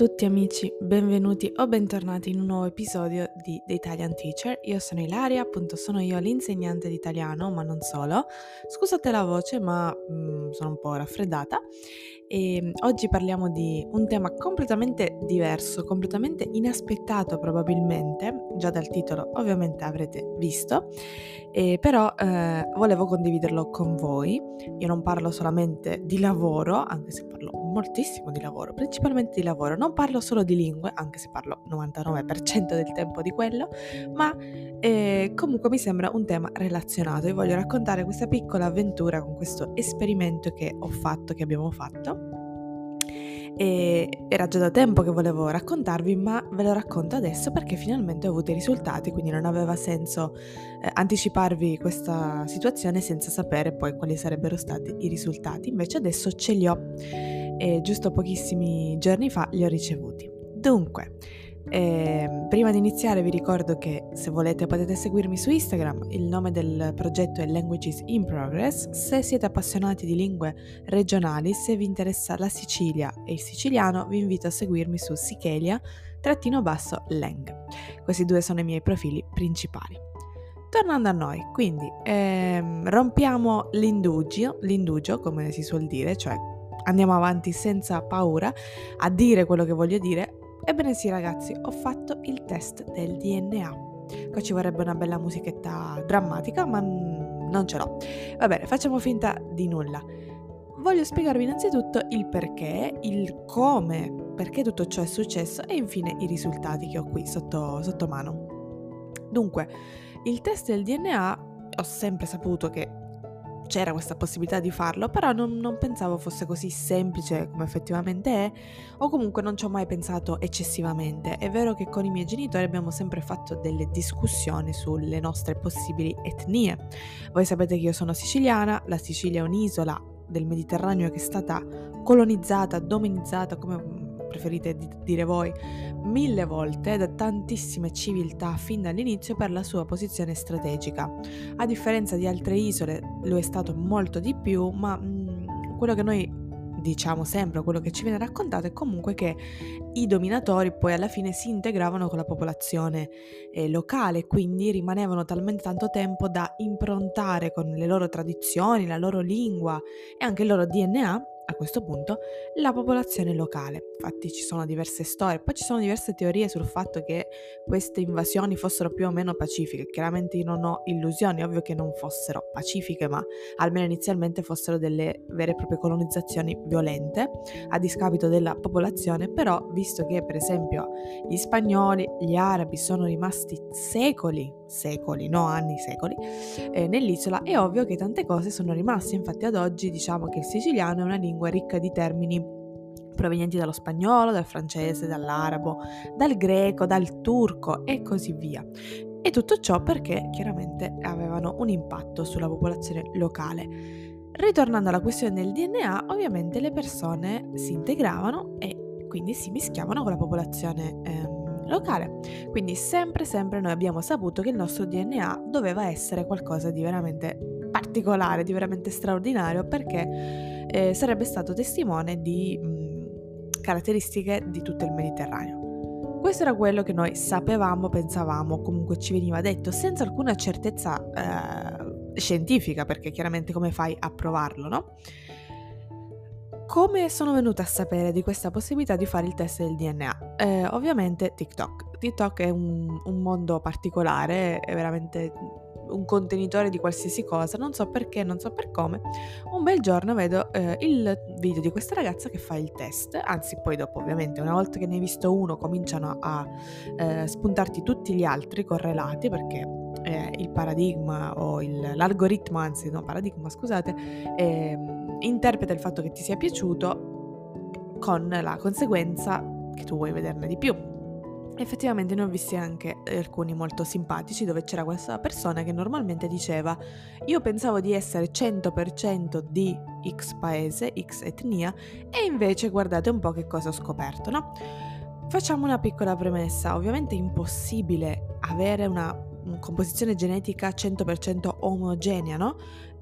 tutti amici, benvenuti o bentornati in un nuovo episodio di The Italian Teacher. Io sono Ilaria, appunto sono io l'insegnante di italiano, ma non solo. Scusate la voce, ma mm, sono un po' raffreddata. E mm, oggi parliamo di un tema completamente diverso, completamente inaspettato probabilmente, già dal titolo ovviamente avrete visto, e però eh, volevo condividerlo con voi. Io non parlo solamente di lavoro, anche se parlo moltissimo di lavoro, principalmente di lavoro. Non parlo solo di lingue, anche se parlo 99% del tempo di quello, ma eh, comunque mi sembra un tema relazionato e voglio raccontare questa piccola avventura con questo esperimento che ho fatto, che abbiamo fatto. E era già da tempo che volevo raccontarvi, ma ve lo racconto adesso perché finalmente ho avuto i risultati, quindi non aveva senso eh, anticiparvi questa situazione senza sapere poi quali sarebbero stati i risultati. Invece adesso ce li ho e giusto pochissimi giorni fa li ho ricevuti. Dunque, eh, prima di iniziare vi ricordo che se volete potete seguirmi su Instagram, il nome del progetto è Languages in Progress, se siete appassionati di lingue regionali, se vi interessa la Sicilia e il siciliano vi invito a seguirmi su Sichelia trattino basso Lang. Questi due sono i miei profili principali. Tornando a noi, quindi ehm, rompiamo l'indugio, l'indugio come si suol dire, cioè andiamo avanti senza paura a dire quello che voglio dire. Ebbene sì ragazzi, ho fatto il test del DNA. Qua ci vorrebbe una bella musichetta drammatica, ma non ce l'ho. Va bene, facciamo finta di nulla. Voglio spiegarvi innanzitutto il perché, il come, perché tutto ciò è successo e infine i risultati che ho qui sotto, sotto mano. Dunque, il test del DNA ho sempre saputo che c'era questa possibilità di farlo, però non, non, pensavo fosse così semplice come effettivamente è, o comunque non ci ho mai pensato eccessivamente. È vero che con i miei genitori abbiamo sempre fatto delle discussioni sulle nostre possibili etnie. Voi sapete che io sono siciliana, la Sicilia è un'isola del Mediterraneo che è stata colonizzata, dominizzata, come preferite dire voi, mille volte da tantissime civiltà fin dall'inizio per la sua posizione strategica. A differenza di altre isole lo è stato molto di più, ma mh, mm, quello che noi diciamo sempre, quello che ci viene raccontato è comunque che i dominatori poi alla fine si integravano con la popolazione eh, locale, quindi rimanevano talmente tanto tempo da improntare con le loro tradizioni, la loro lingua e anche il loro DNA a questo punto la popolazione locale. Infatti ci sono diverse storie, poi ci sono diverse teorie sul fatto che queste invasioni fossero più o meno pacifiche. Chiaramente io non ho illusioni, ovvio che non fossero pacifiche, ma almeno inizialmente fossero delle vere e proprie colonizzazioni violente a discapito della popolazione, però visto che per esempio gli spagnoli, gli arabi sono rimasti secoli, secoli, no anni, secoli, eh, nell'isola, è ovvio che tante cose sono rimaste, infatti ad oggi diciamo che il siciliano è una lingua ricca di termini provenienti dallo spagnolo, dal francese, dall'arabo, dal greco, dal turco e così via. E tutto ciò perché chiaramente avevano un impatto sulla popolazione locale. Ritornando alla questione del DNA, ovviamente le persone si integravano e quindi si mischiavano con la popolazione ehm, locale. Quindi sempre, sempre noi abbiamo saputo che il nostro DNA doveva essere qualcosa di veramente particolare, di veramente straordinario, perché eh, sarebbe stato testimone di mh, caratteristiche di tutto il Mediterraneo. Questo era quello che noi sapevamo, pensavamo, comunque ci veniva detto senza alcuna certezza eh, scientifica, perché chiaramente come fai a provarlo, no? Come sono venuta a sapere di questa possibilità di fare il test del DNA? Eh, ovviamente TikTok. TikTok è un, un mondo particolare, è veramente un contenitore di qualsiasi cosa, non so perché, non so per come, un bel giorno vedo eh, il video di questa ragazza che fa il test, anzi poi dopo ovviamente una volta che ne hai visto uno cominciano a eh, spuntarti tutti gli altri correlati perché eh, il paradigma o il, l'algoritmo, anzi no paradigma scusate, ehm, interpreta il fatto che ti sia piaciuto con la conseguenza che tu vuoi vederne di più. Effettivamente ne ho visti anche alcuni molto simpatici dove c'era questa persona che normalmente diceva io pensavo di essere 100% di X paese, X etnia e invece guardate un po' che cosa ho scoperto, no? Facciamo una piccola premessa, ovviamente è impossibile avere una composizione genetica 100% omogenea, no?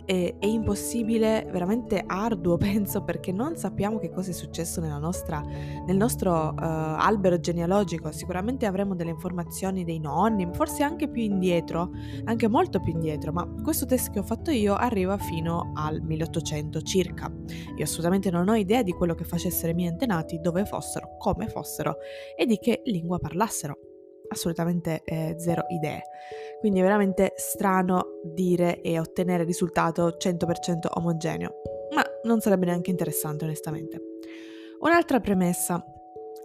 è, impossibile, veramente arduo penso, perché non sappiamo che cosa è successo nostra, nel nostro uh, albero genealogico. Sicuramente avremo delle informazioni dei nonni, forse anche più indietro, anche molto più indietro, ma questo test che ho fatto io arriva fino al 1800 circa. Io assolutamente non ho idea di quello che facessero i miei antenati, dove fossero, come fossero e di che lingua parlassero assolutamente eh, zero idee. Quindi è veramente strano dire e ottenere risultato 100% omogeneo, ma non sarebbe neanche interessante onestamente. Un'altra premessa.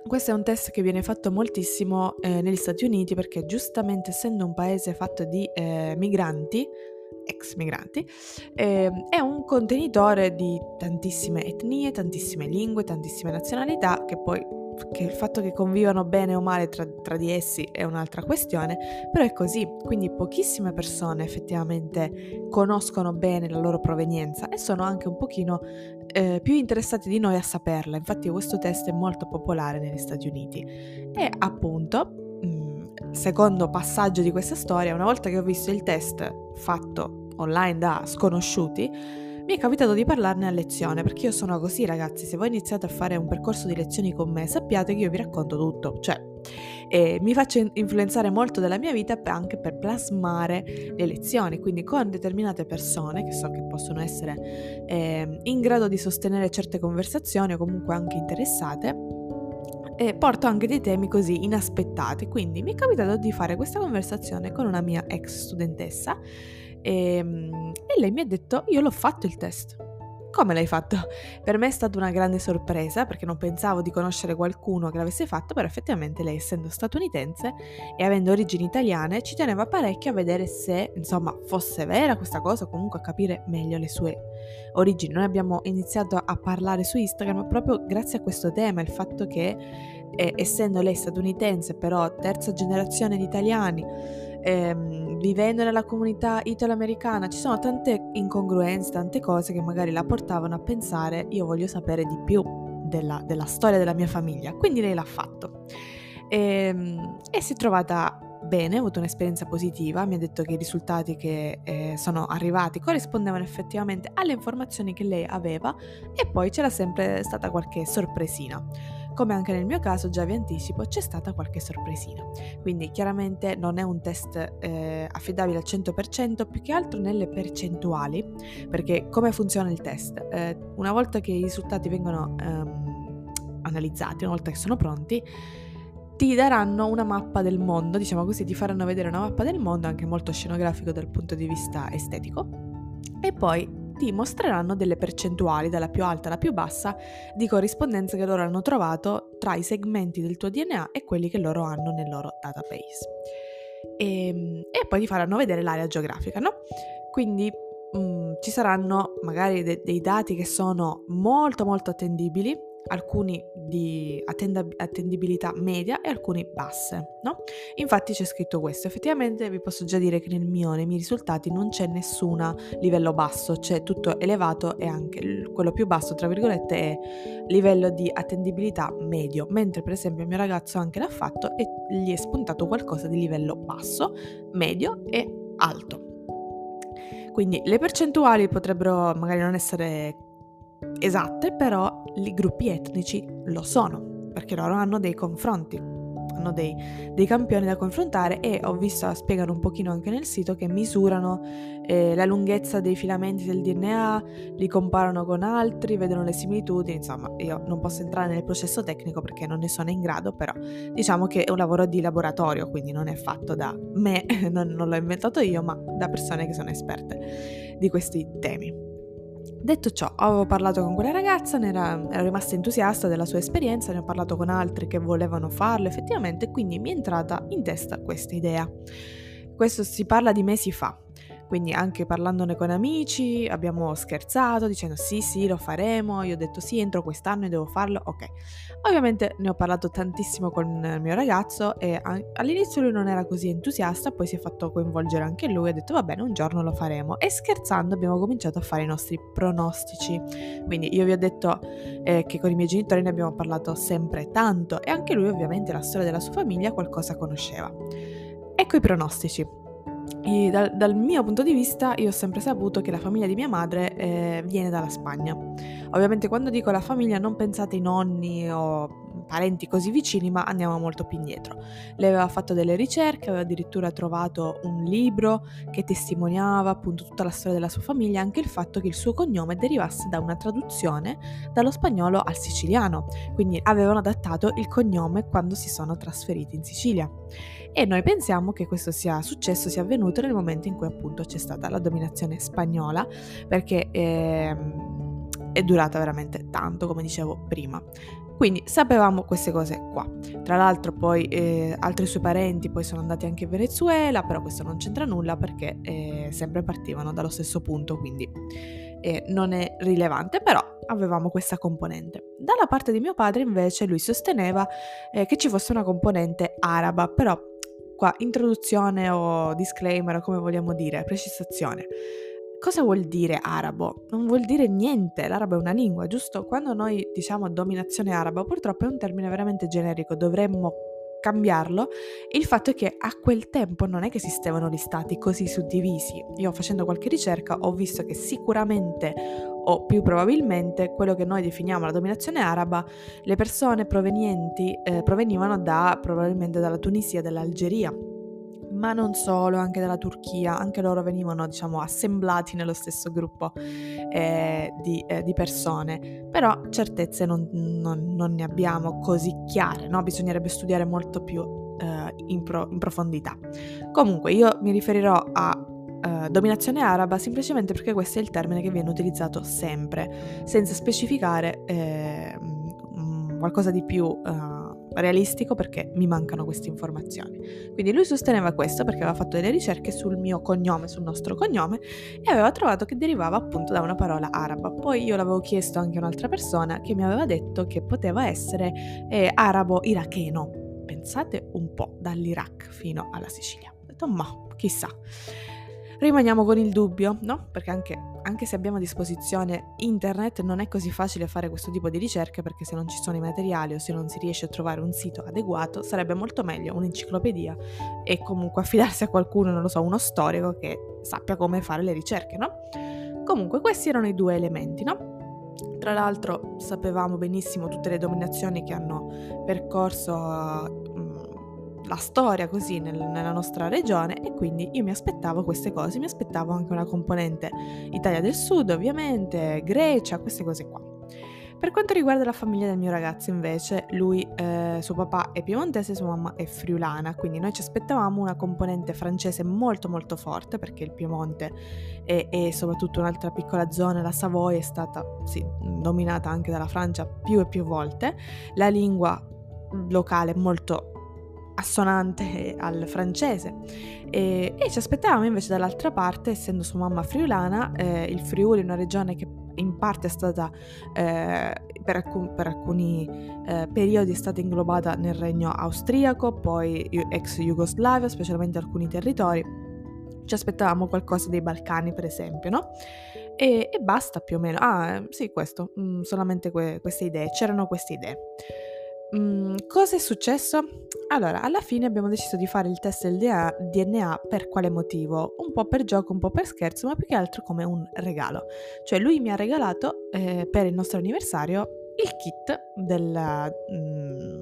Questo è un test che viene fatto moltissimo eh, negli Stati Uniti perché giustamente essendo un paese fatto di eh, migranti, ex migranti, eh, è un contenitore di tantissime etnie, tantissime lingue, tantissime nazionalità che poi che il fatto che convivano bene o male tra, tra, di essi è un'altra questione, però è così, quindi pochissime persone effettivamente conoscono bene la loro provenienza e sono anche un pochino eh, più interessati di noi a saperla, infatti questo test è molto popolare negli Stati Uniti. E appunto, mm, secondo passaggio di questa storia, una volta che ho visto il test fatto online da sconosciuti, mi è capitato di parlarne a lezione, perché io sono così ragazzi, se voi iniziate a fare un percorso di lezioni con me, sappiate che io vi racconto tutto, cioè eh, mi faccio influenzare molto dalla mia vita anche per plasmare le lezioni, quindi con determinate persone che so che possono essere eh, in grado di sostenere certe conversazioni o comunque anche interessate, e porto anche dei temi così inaspettati. Quindi mi è capitato di fare questa conversazione con una mia ex studentessa e, ehm, e lei mi ha detto, io l'ho fatto il test. Come l'hai fatto? Per me è stata una grande sorpresa perché non pensavo di conoscere qualcuno che l'avesse fatto, però effettivamente lei essendo statunitense e avendo origini italiane ci teneva parecchio a vedere se insomma fosse vera questa cosa o comunque a capire meglio le sue origini. Noi abbiamo iniziato a parlare su Instagram proprio grazie a questo tema, il fatto che eh, essendo lei statunitense però terza generazione di italiani, ehm, vivendo nella comunità italo-americana ci sono tante incongruenze, tante cose che magari la portavano a pensare io voglio sapere di più della, della storia della mia famiglia, quindi lei l'ha fatto. E, ehm, e si è trovata bene, ha avuto un'esperienza positiva, mi ha detto che i risultati che eh, sono arrivati corrispondevano effettivamente alle informazioni che lei aveva e poi c'era sempre stata qualche sorpresina. Come anche nel mio caso, già vi anticipo, c'è stata qualche sorpresina. Quindi chiaramente non è un test eh, affidabile al 100%, più che altro nelle percentuali, perché come funziona il test? Eh, una volta che i risultati vengono ehm, analizzati, una volta che sono pronti, ti daranno una mappa del mondo, diciamo così, ti faranno vedere una mappa del mondo, anche molto scenografico dal punto di vista estetico, e poi ti mostreranno delle percentuali dalla più alta alla più bassa di corrispondenza che loro hanno trovato tra i segmenti del tuo DNA e quelli che loro hanno nel loro database. E, ehm, e poi ti faranno vedere l'area geografica, no? Quindi mh, mm, ci saranno magari de- dei dati che sono molto molto attendibili alcuni di attendab- attendibilità media e alcuni basse, no? Infatti c'è scritto questo, effettivamente vi posso già dire che nel mio, nei miei risultati non c'è nessun livello basso, c'è tutto elevato e anche quello più basso, tra virgolette, è livello di attendibilità medio, mentre per esempio il mio ragazzo anche l'ha fatto e gli è spuntato qualcosa di livello basso, medio e alto. Quindi le percentuali potrebbero magari non essere esatte, però i gruppi etnici lo sono, perché loro hanno dei confronti, hanno dei, dei campioni da confrontare e ho visto, spiegano un pochino anche nel sito, che misurano eh, la lunghezza dei filamenti del DNA, li comparano con altri, vedono le similitudini, insomma io non posso entrare nel processo tecnico perché non ne sono in grado, però diciamo che è un lavoro di laboratorio, quindi non è fatto da me, non, non l'ho inventato io, ma da persone che sono esperte di questi temi. Detto ciò, avevo parlato con quella ragazza, era, ero rimasta entusiasta della sua esperienza, ne ho parlato con altri che volevano farlo effettivamente, quindi mi è entrata in testa questa idea. Questo si parla di mesi fa, quindi anche parlandone con amici abbiamo scherzato dicendo sì sì lo faremo, io ho detto sì entro quest'anno e devo farlo, ok. Ovviamente ne ho parlato tantissimo con il mio ragazzo e all'inizio lui non era così entusiasta, poi si è fatto coinvolgere anche lui, ha detto va bene un giorno lo faremo e scherzando abbiamo cominciato a fare i nostri pronostici. Quindi io vi ho detto eh, che con i miei genitori ne abbiamo parlato sempre tanto e anche lui ovviamente la storia della sua famiglia qualcosa conosceva. Ecco i pronostici. E dal, dal, mio punto di vista io ho sempre saputo che la famiglia di mia madre eh, viene dalla Spagna. Ovviamente quando dico la famiglia non pensate ai nonni o parenti così vicini, ma andiamo molto più indietro. Lei aveva fatto delle ricerche, aveva addirittura trovato un libro che testimoniava appunto tutta la storia della sua famiglia, anche il fatto che il suo cognome derivasse da una traduzione dallo spagnolo al siciliano, quindi avevano adattato il cognome quando si sono trasferiti in Sicilia. E noi pensiamo che questo sia successo, sia avvenuto nel momento in cui appunto c'è stata la dominazione spagnola, perché eh, è durata veramente tanto, come dicevo prima. Quindi sapevamo queste cose qua. Tra l'altro poi eh, altri suoi parenti poi sono andati anche in Venezuela, però questo non c'entra nulla perché eh, sempre partivano dallo stesso punto, quindi eh, non è rilevante, però avevamo questa componente. Dalla parte di mio padre invece lui sosteneva eh, che ci fosse una componente araba, però qua introduzione o disclaimer, come vogliamo dire, precisazione. Cosa vuol dire arabo? Non vuol dire niente, l'arabo è una lingua, giusto? Quando noi diciamo dominazione araba, purtroppo è un termine veramente generico, dovremmo cambiarlo. Il fatto è che a quel tempo non è che esistevano gli stati così suddivisi. Io facendo qualche ricerca ho visto che sicuramente o più probabilmente quello che noi definiamo la dominazione araba, le persone provenienti eh, provenivano da probabilmente dalla Tunisia, dall'Algeria ma non solo, anche dalla Turchia, anche loro venivano diciamo assemblati nello stesso gruppo eh, di, eh, di, persone, però certezze non, non, non, ne abbiamo così chiare, no? bisognerebbe studiare molto più eh, in, pro, in, profondità. Comunque io mi riferirò a Uh, dominazione araba semplicemente perché questo è il termine che viene utilizzato sempre, senza specificare eh, qualcosa di più uh, realistico perché mi mancano queste informazioni. Quindi lui sosteneva questo perché aveva fatto delle ricerche sul mio cognome, sul nostro cognome e aveva trovato che derivava appunto da una parola araba. Poi io l'avevo chiesto anche a un'altra persona che mi aveva detto che poteva essere eh, arabo-iracheno. Pensate un po' dall'Iraq fino alla Sicilia. Ho detto ma chissà rimaniamo con il dubbio, no? Perché anche, anche, se abbiamo a disposizione internet non è così facile fare questo tipo di ricerche perché se non ci sono i materiali o se non si riesce a trovare un sito adeguato sarebbe molto meglio un'enciclopedia e comunque affidarsi a qualcuno, non lo so, uno storico che sappia come fare le ricerche, no? Comunque questi erano i due elementi, no? Tra l'altro sapevamo benissimo tutte le dominazioni che hanno percorso la storia così nel, nella nostra regione e quindi io mi aspettavo queste cose, mi aspettavo anche una componente Italia del Sud ovviamente, Grecia, queste cose qua. Per quanto riguarda la famiglia del mio ragazzo invece, lui, eh, suo papà è piemontese sua mamma è friulana, quindi noi ci aspettavamo una componente francese molto molto forte perché il Piemonte e, e soprattutto un'altra piccola zona, la Savoia, è stata sì, dominata anche dalla Francia più e più volte, la lingua locale molto assonante al francese e, e, ci aspettavamo invece dall'altra parte, essendo sua mamma friulana, eh, il Friuli è una regione che in parte è stata eh, per, alcun, per, alcuni eh, periodi è stata inglobata nel regno austriaco, poi ex Jugoslavia, specialmente alcuni territori. Ci aspettavamo qualcosa dei Balcani, per esempio, no? E, e basta più o meno. Ah, sì, questo, mm, solamente que- queste idee, c'erano queste idee. Mm, cosa è successo? Allora, alla fine abbiamo deciso di fare il test del DNA per quale motivo? Un po' per gioco, un po' per scherzo, ma più che altro come un regalo. Cioè lui mi ha regalato eh, per il nostro anniversario il kit del, mm,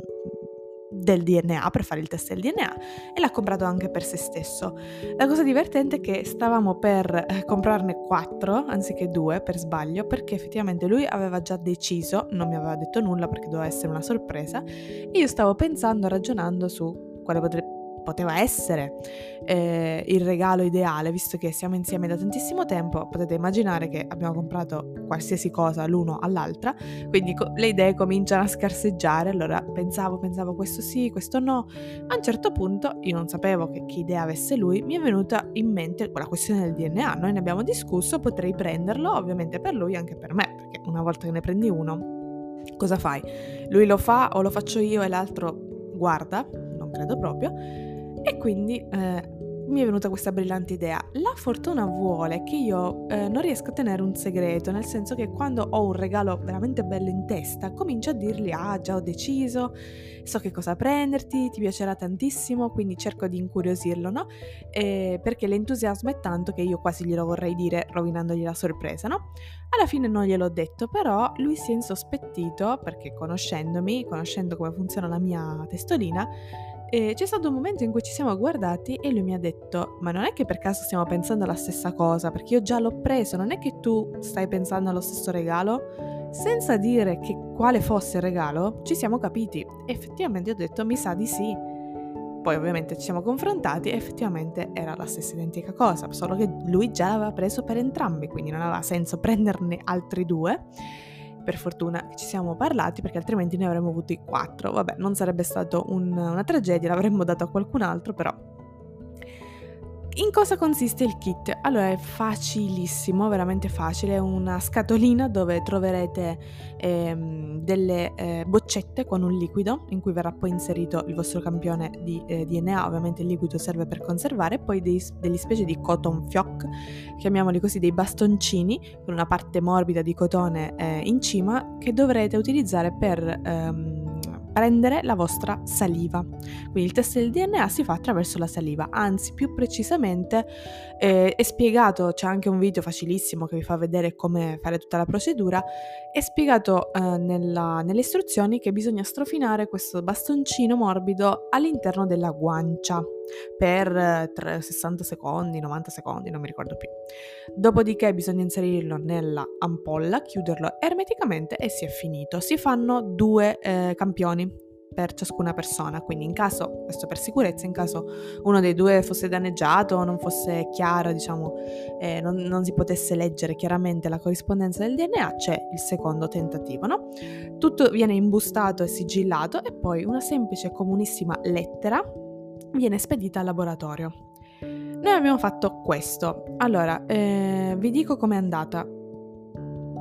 del DNA per fare il test del DNA e l'ha comprato anche per se stesso. La cosa divertente è che stavamo per eh, comprarne quattro anziché due per sbaglio perché effettivamente lui aveva già deciso, non mi aveva detto nulla perché doveva essere una sorpresa e io stavo pensando, ragionando su quale potrebbe poteva essere eh, il regalo ideale, visto che siamo insieme da tantissimo tempo, potete immaginare che abbiamo comprato qualsiasi cosa l'uno all'altra, quindi co- le idee cominciano a scarseggiare, allora pensavo, pensavo questo sì, questo no, a un certo punto io non sapevo che, che idea avesse lui, mi è venuta in mente quella questione del DNA, noi ne abbiamo discusso, potrei prenderlo ovviamente per lui e anche per me, perché una volta che ne prendi uno, cosa fai? Lui lo fa o lo faccio io e l'altro guarda, non credo proprio, e quindi eh, mi è venuta questa brillante idea. La fortuna vuole che io eh, non riesca a tenere un segreto, nel senso che quando ho un regalo veramente bello in testa, comincio a dirgli, ah, già ho deciso, so che cosa prenderti, ti piacerà tantissimo, quindi cerco di incuriosirlo, no? Eh, perché l'entusiasmo è tanto che io quasi glielo vorrei dire rovinandogli la sorpresa, no? Alla fine non gliel'ho detto, però lui si è insospettito, perché conoscendomi, conoscendo come funziona la mia testolina, e c'è stato un momento in cui ci siamo guardati e lui mi ha detto: Ma non è che per caso stiamo pensando alla stessa cosa? Perché io già l'ho preso, non è che tu stai pensando allo stesso regalo? Senza dire che quale fosse il regalo, ci siamo capiti. Effettivamente ho detto: Mi sa di sì. Poi ovviamente ci siamo confrontati e effettivamente era la stessa identica cosa, solo che lui già l'aveva preso per entrambi, quindi non aveva senso prenderne altri due per fortuna ci siamo parlati perché altrimenti ne avremmo avuti quattro. Vabbè, non sarebbe stato un, una tragedia, l'avremmo dato a qualcun altro, però in cosa consiste il kit? Allora è facilissimo, veramente facile, è una scatolina dove troverete ehm, delle eh, boccette con un liquido in cui verrà poi inserito il vostro campione di eh, DNA, ovviamente il liquido serve per conservare, poi dei, degli specie di cotton fioc, chiamiamoli così, dei bastoncini con una parte morbida di cotone eh, in cima che dovrete utilizzare per... Ehm, prendere la vostra saliva. Quindi il test del DNA si fa attraverso la saliva, anzi più precisamente eh, è spiegato, c'è anche un video facilissimo che vi fa vedere come fare tutta la procedura, è spiegato eh, nella, nelle istruzioni che bisogna strofinare questo bastoncino morbido all'interno della guancia per 60 secondi, 90 secondi, non mi ricordo più. Dopodiché bisogna inserirlo nella ampolla, chiuderlo ermeticamente e si è finito. Si fanno due eh, campioni per ciascuna persona, quindi in caso, questo per sicurezza, in caso uno dei due fosse danneggiato non fosse chiaro, diciamo, eh, non, non, si potesse leggere chiaramente la corrispondenza del DNA, c'è il secondo tentativo, no? Tutto viene imbustato e sigillato e poi una semplice comunissima lettera viene spedita al laboratorio. Noi abbiamo fatto questo. Allora, eh, vi dico com'è andata.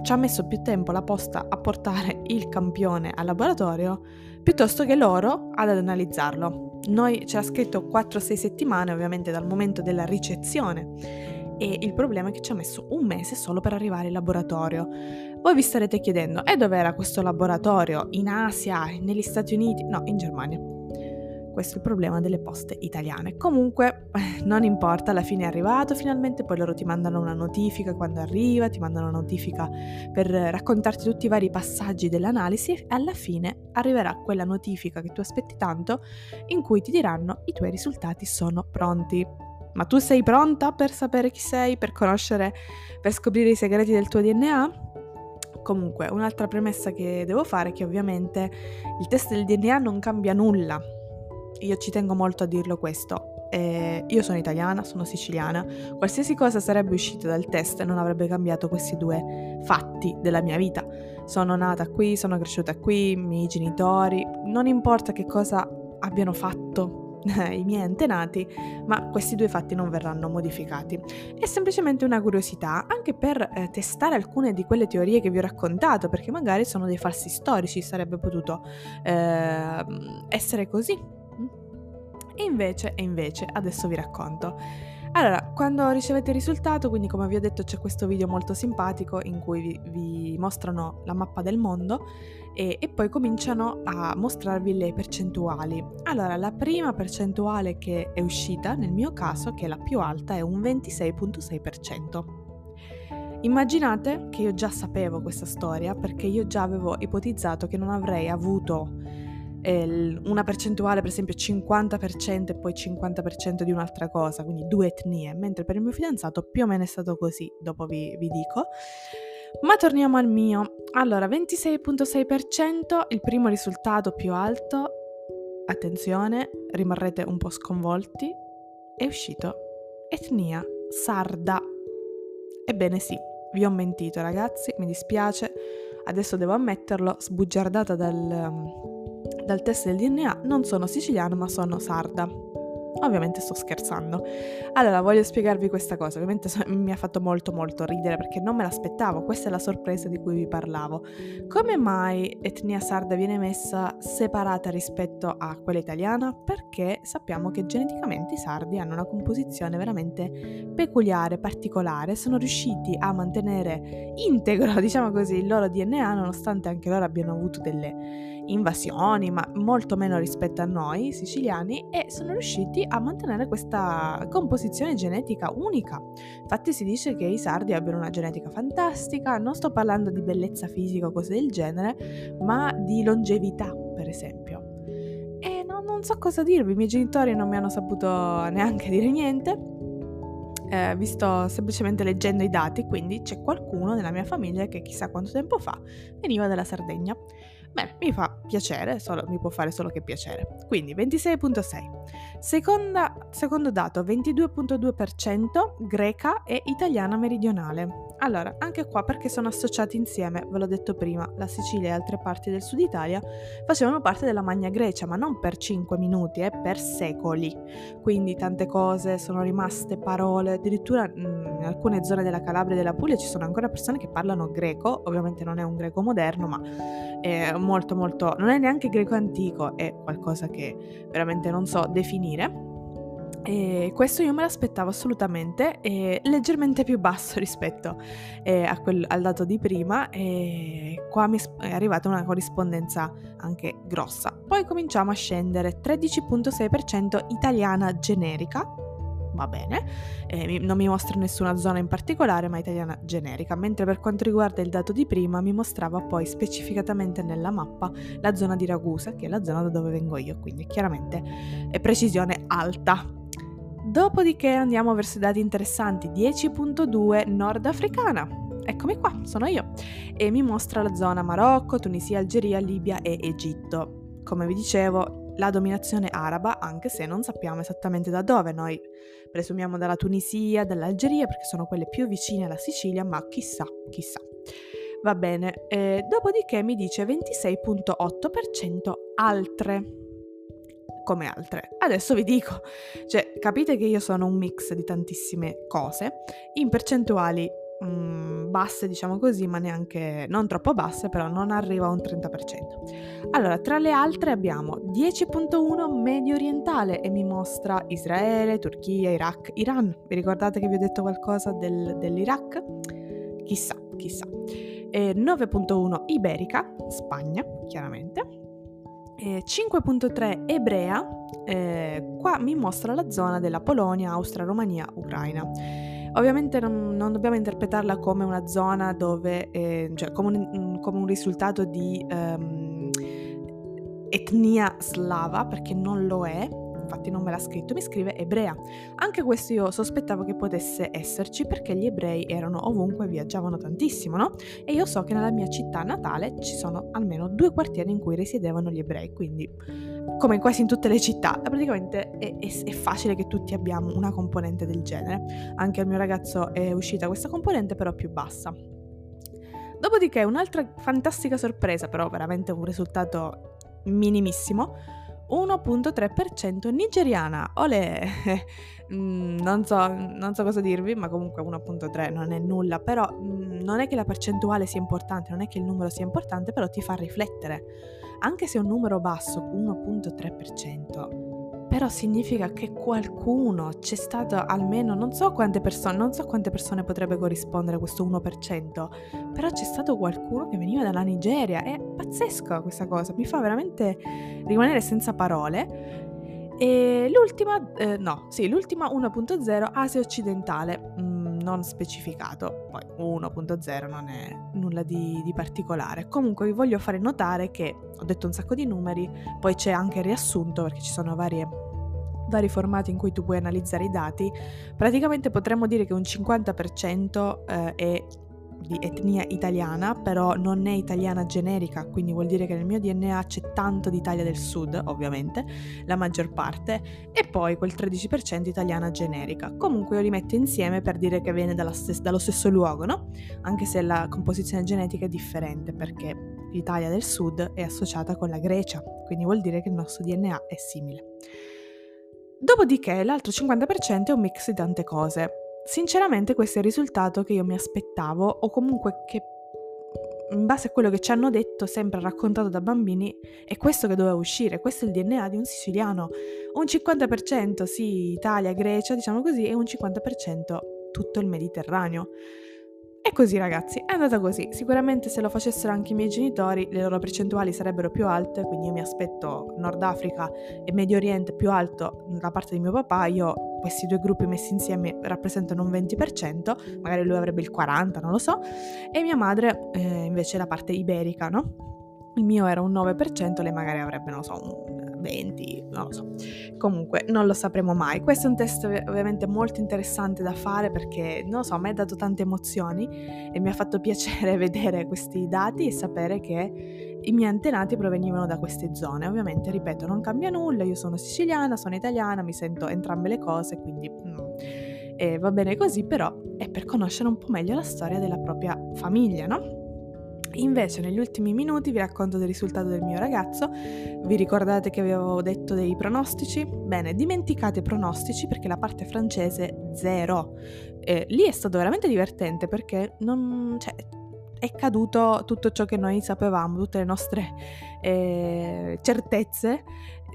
Ci ha messo più tempo la posta a portare il campione al laboratorio piuttosto che loro ad analizzarlo. Noi ci ha scritto 4-6 settimane ovviamente dal momento della ricezione e il problema è che ci ha messo un mese solo per arrivare in laboratorio. Voi vi starete chiedendo, e dove era questo laboratorio? In Asia? Negli Stati Uniti? No, in Germania. Questo è il problema delle poste italiane. Comunque, non importa, alla fine è arrivato finalmente, poi loro ti mandano una notifica quando arriva, ti mandano una notifica per raccontarti tutti i vari passaggi dell'analisi e alla fine arriverà quella notifica che tu aspetti tanto in cui ti diranno i tuoi risultati sono pronti. Ma tu sei pronta per sapere chi sei, per conoscere, per scoprire i segreti del tuo DNA? Comunque, un'altra premessa che devo fare è che ovviamente il test del DNA non cambia nulla io ci tengo molto a dirlo questo. Eh, io sono italiana, sono siciliana, qualsiasi cosa sarebbe uscita dal test non avrebbe cambiato questi due fatti della mia vita. Sono nata qui, sono cresciuta qui, i miei genitori, non importa che cosa abbiano fatto i miei antenati, ma questi due fatti non verranno modificati. È semplicemente una curiosità, anche per eh, testare alcune di quelle teorie che vi ho raccontato, perché magari sono dei falsi storici, sarebbe potuto eh, essere così, e invece, e invece, adesso vi racconto. Allora, quando ricevete il risultato, quindi come vi ho detto c'è questo video molto simpatico in cui vi, vi mostrano la mappa del mondo e, e, poi cominciano a mostrarvi le percentuali. Allora, la prima percentuale che è uscita, nel mio caso, che è la più alta, è un 26.6%. Immaginate che io già sapevo questa storia perché io già avevo ipotizzato che non avrei avuto una percentuale, per esempio 50% e poi 50% di un'altra cosa, quindi due etnie, mentre per il mio fidanzato più o meno è stato così, dopo vi, vi dico. Ma torniamo al mio. Allora, 26.6%, il primo risultato più alto, attenzione, rimarrete un po' sconvolti, è uscito etnia sarda. Ebbene sì, vi ho mentito ragazzi, mi dispiace, adesso devo ammetterlo, sbugiardata dal dal test del DNA non sono siciliano ma sono sarda. Ovviamente sto scherzando. Allora, voglio spiegarvi questa cosa. Ovviamente mi ha fatto molto molto ridere perché non me l'aspettavo. Questa è la sorpresa di cui vi parlavo. Come mai etnia sarda viene messa separata rispetto a quella italiana? Perché sappiamo che geneticamente i sardi hanno una composizione veramente peculiare, particolare. Sono riusciti a mantenere integro, diciamo così, il loro DNA nonostante anche loro abbiano avuto delle invasioni, ma molto meno rispetto a noi siciliani, e sono riusciti a mantenere questa composizione genetica unica. Infatti si dice che i sardi abbiano una genetica fantastica, non sto parlando di bellezza fisica o cose del genere, ma di longevità, per esempio. E no, non so cosa dirvi, i miei genitori non mi hanno saputo neanche dire niente. Eh, vi sto semplicemente leggendo i dati, quindi c'è qualcuno nella mia famiglia che chissà quanto tempo fa veniva dalla Sardegna. Bene, mi fa piacere, solo, mi può fare solo che piacere. Quindi 26.6. Seconda, secondo dato, 22.2% greca e italiana meridionale. Allora, anche qua perché sono associati insieme, ve l'ho detto prima, la Sicilia e altre parti del sud Italia facevano parte della Magna Grecia, ma non per 5 minuti, eh, per secoli. Quindi tante cose sono rimaste parole, addirittura mm, in alcune zone della Calabria e della Puglia ci sono ancora persone che parlano greco, ovviamente non è un greco moderno, ma è molto molto, non è neanche greco antico, è qualcosa che veramente non so definire. E questo io me l'aspettavo assolutamente, e leggermente più basso rispetto eh, quel, al dato di prima, e qua mi è arrivata una corrispondenza anche grossa. Poi cominciamo a scendere, 13.6% italiana generica, va bene, eh, non mi mostra nessuna zona in particolare ma italiana generica, mentre per quanto riguarda il dato di prima mi mostrava poi specificatamente nella mappa la zona di Ragusa, che è la zona da dove vengo io, quindi chiaramente è precisione alta. Dopodiché andiamo verso i dati interessanti, 10.2 nordafricana. Eccomi qua, sono io. E mi mostra la zona Marocco, Tunisia, Algeria, Libia e Egitto. Come vi dicevo, la dominazione araba, anche se non sappiamo esattamente da dove. Noi presumiamo dalla Tunisia, dall'Algeria, perché sono quelle più vicine alla Sicilia, ma chissà, chissà. Va bene, eh, dopodiché mi dice 26.8% altre come altre. Adesso vi dico, cioè capite che io sono un mix di tantissime cose, in percentuali mm, basse diciamo così, ma neanche non troppo basse, però non arriva a un 30%. Allora, tra le altre abbiamo 10.1 medio orientale e mi mostra Israele, Turchia, Iraq, Iran. Vi ricordate che vi ho detto qualcosa del, dell'Iraq? Chissà, chissà. E 9.1 iberica, Spagna, chiaramente eh, 5.3 Ebrea, eh, qua mi mostra la zona della Polonia, Austria, Romania, Ucraina. Ovviamente non, non, dobbiamo interpretarla come una zona dove, eh, cioè come un, come un, risultato di um, etnia slava, perché non lo è, infatti non me l'ha scritto, mi scrive ebrea. Anche questo io sospettavo che potesse esserci perché gli ebrei erano ovunque, viaggiavano tantissimo, no? E io so che nella mia città natale ci sono almeno due quartieri in cui risiedevano gli ebrei, quindi come quasi in tutte le città, praticamente è, è, è, facile che tutti abbiamo una componente del genere. Anche al mio ragazzo è uscita questa componente, però più bassa. Dopodiché un'altra fantastica sorpresa, però veramente un risultato minimissimo, 1.3% nigeriana. Olè! Mm, non, so, non, so, cosa dirvi, ma comunque 1.3 non è nulla, però mm, non è che la percentuale sia importante, non è che il numero sia importante, però ti fa riflettere. Anche se è un numero basso, 1.3%, però significa che qualcuno c'è stato almeno non so quante persone, non so quante persone potrebbe corrispondere questo 1%, però c'è stato qualcuno che veniva dalla Nigeria, è pazzesco questa cosa, mi fa veramente rimanere senza parole. E l'ultima, eh, no, sì, l'ultima 1.0 Asia occidentale, mm, non specificato, poi 1.0 non è nulla di, di particolare. Comunque vi voglio fare notare che ho detto un sacco di numeri, poi c'è anche il riassunto perché ci sono varie vari formati in cui tu puoi analizzare i dati, praticamente potremmo dire che un 50% eh, è di etnia italiana, però non è italiana generica, quindi vuol dire che nel mio DNA c'è tanto di Italia del Sud, ovviamente, la maggior parte, e poi quel 13% italiana generica. Comunque io li metto insieme per dire che viene stes- dallo stesso luogo, no? Anche se la composizione genetica è differente, perché l'Italia del Sud è associata con la Grecia, quindi vuol dire che il nostro DNA è simile. Dopodiché l'altro 50% è un mix di tante cose. Sinceramente questo è il risultato che io mi aspettavo o comunque che in base a quello che ci hanno detto, sempre raccontato da bambini, è questo che doveva uscire, questo è il DNA di un siciliano. Un 50% sì, Italia, Grecia, diciamo così, e un 50% tutto il Mediterraneo. E così ragazzi, è andata così. Sicuramente se lo facessero anche i miei genitori, le loro percentuali sarebbero più alte, quindi io mi aspetto Nord Africa e Medio Oriente più alto da parte di mio papà, io questi due gruppi messi insieme rappresentano un 20%, magari lui avrebbe il 40%, non lo so, e mia madre eh, invece la parte iberica, no? Il mio era un 9%, lei magari avrebbe, non so, un 20, non lo so. Comunque non lo sapremo mai. Questo è un test ovviamente molto interessante da fare perché, non lo so, a ha dato tante emozioni e mi ha fatto piacere vedere questi dati e sapere che i miei antenati provenivano da queste zone. Ovviamente, ripeto, non cambia nulla, io sono siciliana, sono italiana, mi sento entrambe le cose, quindi... Mm, e va bene così, però è per conoscere un po' meglio la storia della propria famiglia, no? Invece negli ultimi minuti vi racconto del risultato del mio ragazzo. Vi ricordate che avevo detto dei pronostici? Bene, dimenticate i pronostici perché la parte francese zero. Eh, lì è stato veramente divertente perché non, cioè, è caduto tutto ciò che noi sapevamo, tutte le nostre eh, certezze.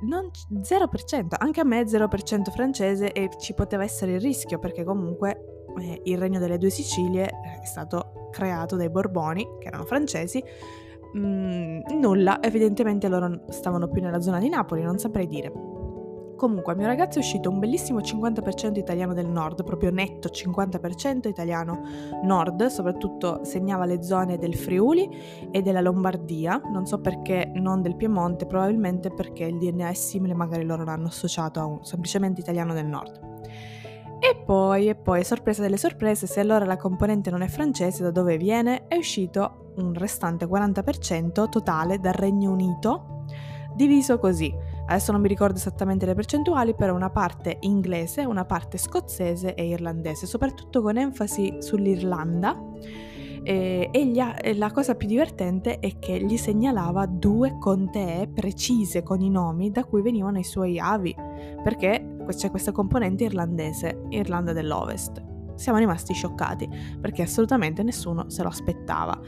Non, 0%, anche a me 0% francese e ci poteva essere il rischio perché comunque eh, il regno delle due Sicilie è stato creato dai Borboni, che erano francesi. Mm, nulla, evidentemente loro stavano più nella zona di Napoli, non saprei dire. Comunque, al mio ragazzo è uscito un bellissimo 50% italiano del nord, proprio netto 50% italiano nord, soprattutto segnava le zone del Friuli e della Lombardia, non so perché non del Piemonte, probabilmente perché il DNA è simile, magari loro l'hanno associato a un semplicemente italiano del nord. E poi, e poi, sorpresa delle sorprese, se allora la componente non è francese, da dove viene? È uscito un restante 40% totale dal Regno Unito, diviso così. Adesso non mi ricordo esattamente le percentuali, però una parte inglese, una parte scozzese e irlandese, soprattutto con enfasi sull'Irlanda. E, e, gli, e, la cosa più divertente è che gli segnalava due contee precise con i nomi da cui venivano i suoi avi, perché c'è questa componente irlandese, Irlanda dell'Ovest. Siamo rimasti scioccati perché assolutamente nessuno se lo aspettava.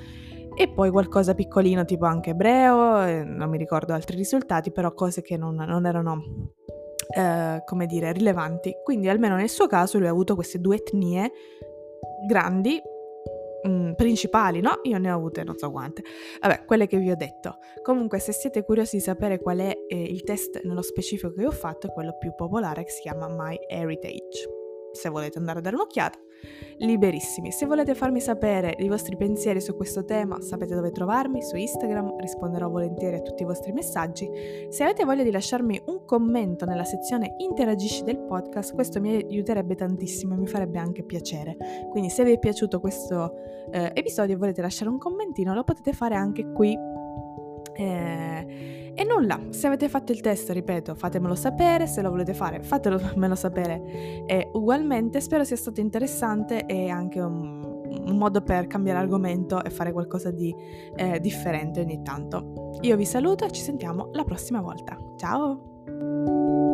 E poi qualcosa piccolino tipo anche ebreo, eh, non mi ricordo altri risultati, però cose che non, non erano, eh, come dire, rilevanti. Quindi almeno nel suo caso lui ha avuto queste due etnie grandi mm, principali, no? Io ne ho avute non so quante. Vabbè, quelle che vi ho detto. Comunque, se siete curiosi di sapere qual è eh, il test nello specifico che ho fatto, è quello più popolare che si chiama My Heritage se volete andare a dare un'occhiata, liberissimi. Se volete farmi sapere i vostri pensieri su questo tema, sapete dove trovarmi, su Instagram, risponderò volentieri a tutti i vostri messaggi. Se avete voglia di lasciarmi un commento nella sezione Interagisci del podcast, questo mi aiuterebbe tantissimo e mi farebbe anche piacere. Quindi se vi è piaciuto questo eh, episodio e volete lasciare un commentino, lo potete fare anche qui. Eh, e nulla, se avete fatto il test, ripeto, fatemelo sapere, se lo volete fare fatemelo sapere e ugualmente. Spero sia stato interessante e anche un, un modo per cambiare argomento e fare qualcosa di eh, differente ogni tanto. Io vi saluto e ci sentiamo la prossima volta. Ciao!